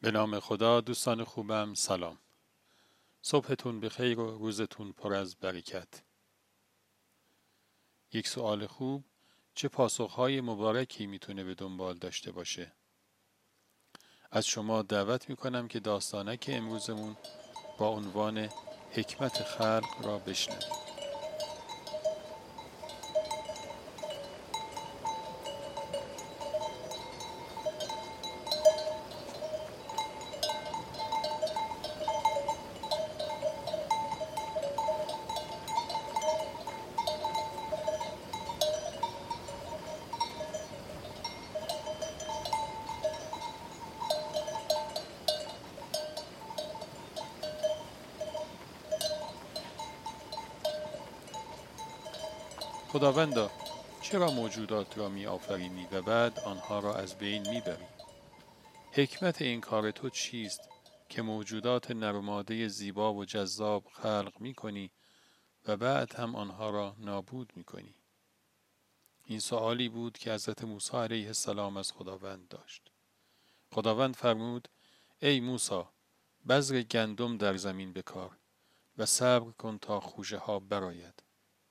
به نام خدا دوستان خوبم سلام. صبحتون بخیر و روزتون پر از برکت. یک سوال خوب چه پاسخهای مبارکی می‌تونه به دنبال داشته باشه؟ از شما دعوت می‌کنم که داستانک امروزمون با عنوان حکمت خلق را بشنوید خداوندا چرا موجودات را می آفرینی و بعد آنها را از بین می بری؟ حکمت این کار تو چیست که موجودات نرماده زیبا و جذاب خلق می کنی و بعد هم آنها را نابود می کنی؟ این سوالی بود که حضرت موسی علیه السلام از خداوند داشت. خداوند فرمود ای موسی بذر گندم در زمین بکار و صبر کن تا خوشه ها براید.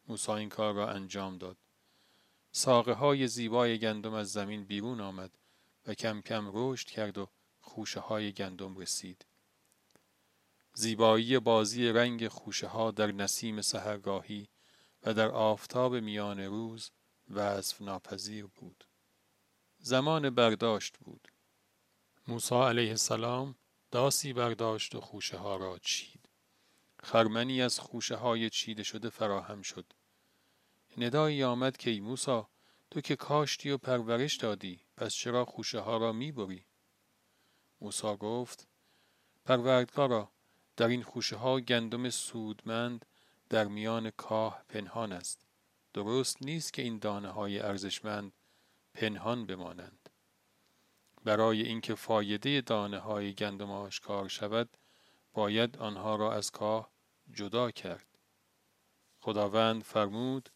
موسی این کار را انجام داد. ساقه های زیبای گندم از زمین بیرون آمد و کم کم رشد کرد و خوشه های گندم رسید. زیبایی بازی رنگ خوشه ها در نسیم سهرگاهی و در آفتاب میان روز وصف ناپذیر بود. زمان برداشت بود. موسی علیه السلام داسی برداشت و خوشه ها را چید. خرمنی از خوشه های چیده شده فراهم شد. ندایی آمد که ای موسا تو که کاشتی و پرورش دادی پس چرا خوشه ها را می‌بری؟ موسا گفت پروردگارا در این خوشه ها گندم سودمند در میان کاه پنهان است. درست نیست که این دانه های ارزشمند پنهان بمانند. برای اینکه فایده دانه های گندم آشکار شود باید آنها را از کاه جدا کرد. خداوند فرمود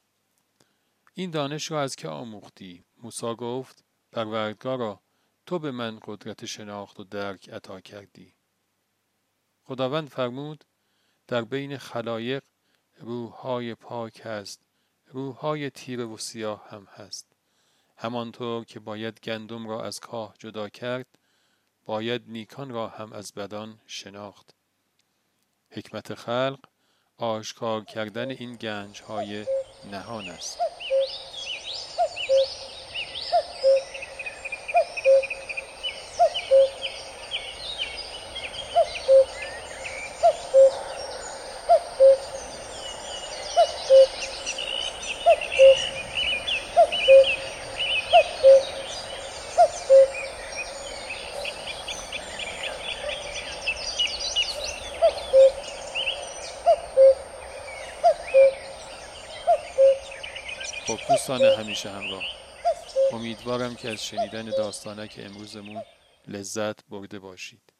این دانش را از که آموختی؟ موسی گفت پروردگارا تو به من قدرت شناخت و درک عطا کردی. خداوند فرمود در بین خلایق روحهای پاک هست روحهای تیره و سیاه هم هست. همانطور که باید گندم را از کاه جدا کرد باید نیکان را هم از بدان شناخت. حکمت خلق آشکار کردن این گنج های نهان است. دوستان همیشه همراه. امیدوارم که از شنیدن داستانک امروزمون لذت برده باشید.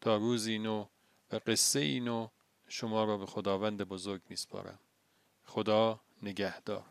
تا روزی نو و قصه اینو شما را به خداوند بزرگ میسپارم. خدا نگهدار.